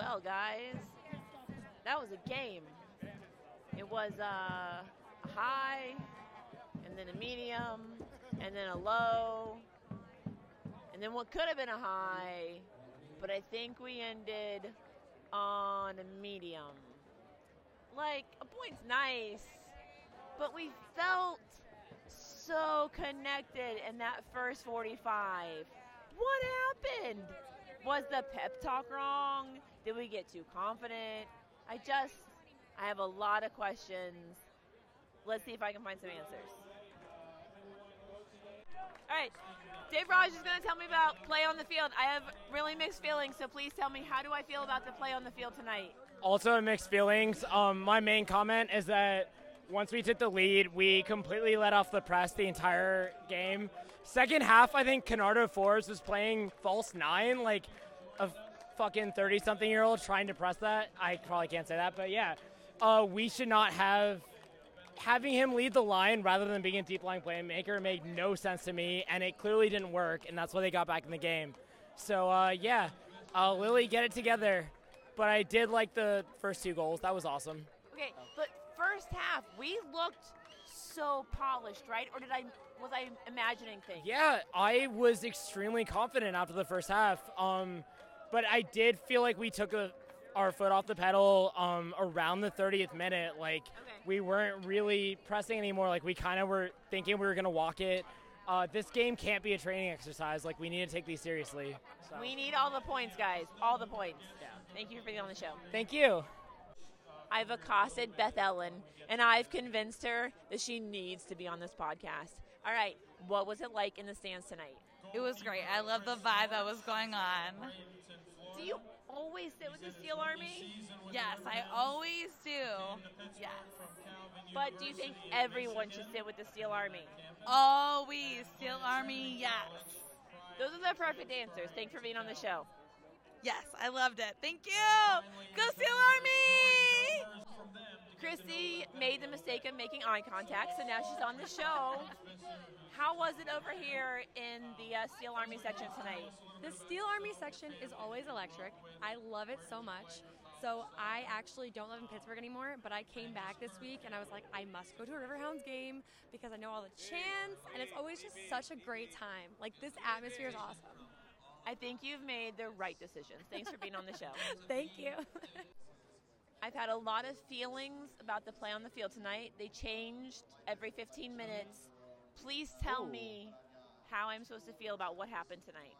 well, guys. That was a game. It was uh, a high, and then a medium, and then a low, and then what could have been a high, but I think we ended on a medium. Like, a point's nice, but we felt so connected in that first 45. What happened? Was the pep talk wrong? Did we get too confident? I just, I have a lot of questions. Let's see if I can find some answers. All right, Dave Raj is going to tell me about play on the field. I have really mixed feelings, so please tell me how do I feel about the play on the field tonight? Also, mixed feelings. Um, my main comment is that once we took the lead, we completely let off the press the entire game. Second half, I think Kenardo Forbes was playing false nine, like a fucking 30 something year old trying to press that. I probably can't say that, but yeah. Uh, we should not have. Having him lead the line rather than being a deep line playmaker made no sense to me, and it clearly didn't work, and that's why they got back in the game. So, uh, yeah, uh, Lilley, get it together. But I did like the first two goals. That was awesome. Okay, but first half we looked so polished, right? Or did I was I imagining things? Yeah, I was extremely confident after the first half. Um, but I did feel like we took a, our foot off the pedal um, around the 30th minute. Like Okay. we weren't really pressing anymore. Like we kind of were thinking we were gonna walk it. Uh, this game can't be a training exercise. Like we need to take these seriously. So. We need all the points, guys. All the points. Yeah. Thank you for being on the show. Thank you. I've accosted Beth Ellen, and I've convinced her that she needs to be on this podcast. All right, what was it like in the stands tonight? It was great. I love the vibe that was going on. Do you always sit with the Steel Army? Yes, I always do. Yes. But do you think everyone should sit with the Steel Army? Always. Steel Army, yes. Those are the perfect answers. Thanks for being on the show. Yes, I loved it. Thank you. Go! Christy made the mistake of making eye contact, so now she's on the show. How was it over here in the uh, Steel Army section tonight? The Steel Army section is always electric. I love it so much. So I actually don't live in Pittsburgh anymore, but I came back this week and I was like, I must go to a Riverhounds game because I know all the chants and it's always just such a great time. Like this atmosphere is awesome. I think you've made the right decisions. Thanks for being on the show. Thank you. I've had a lot of feelings about the play on the field tonight. They changed every 15 minutes. Please tell Ooh. me how I'm supposed to feel about what happened tonight.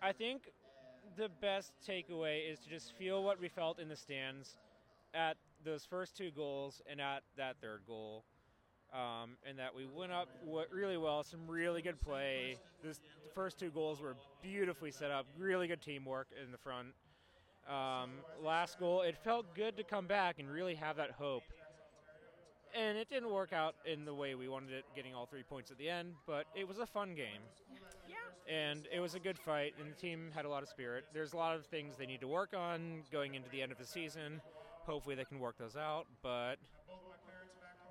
I think the best takeaway is to just feel what we felt in the stands at those first two goals and at that third goal. Um, and that we went up really well, some really good play. This, the first two goals were beautifully set up, really good teamwork in the front. Um, last goal, it felt good to come back and really have that hope. And it didn't work out in the way we wanted it, getting all three points at the end, but it was a fun game and it was a good fight, and the team had a lot of spirit. There's a lot of things they need to work on going into the end of the season. Hopefully, they can work those out. But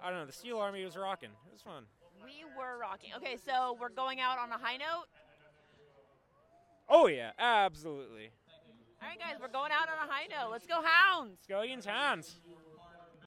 I don't know. The Steel Army was rocking. It was fun. We were rocking. Okay, so we're going out on a high note. Oh yeah, absolutely. All right, guys, we're going out on a high note. Let's go, Hounds! Let's go Hounds.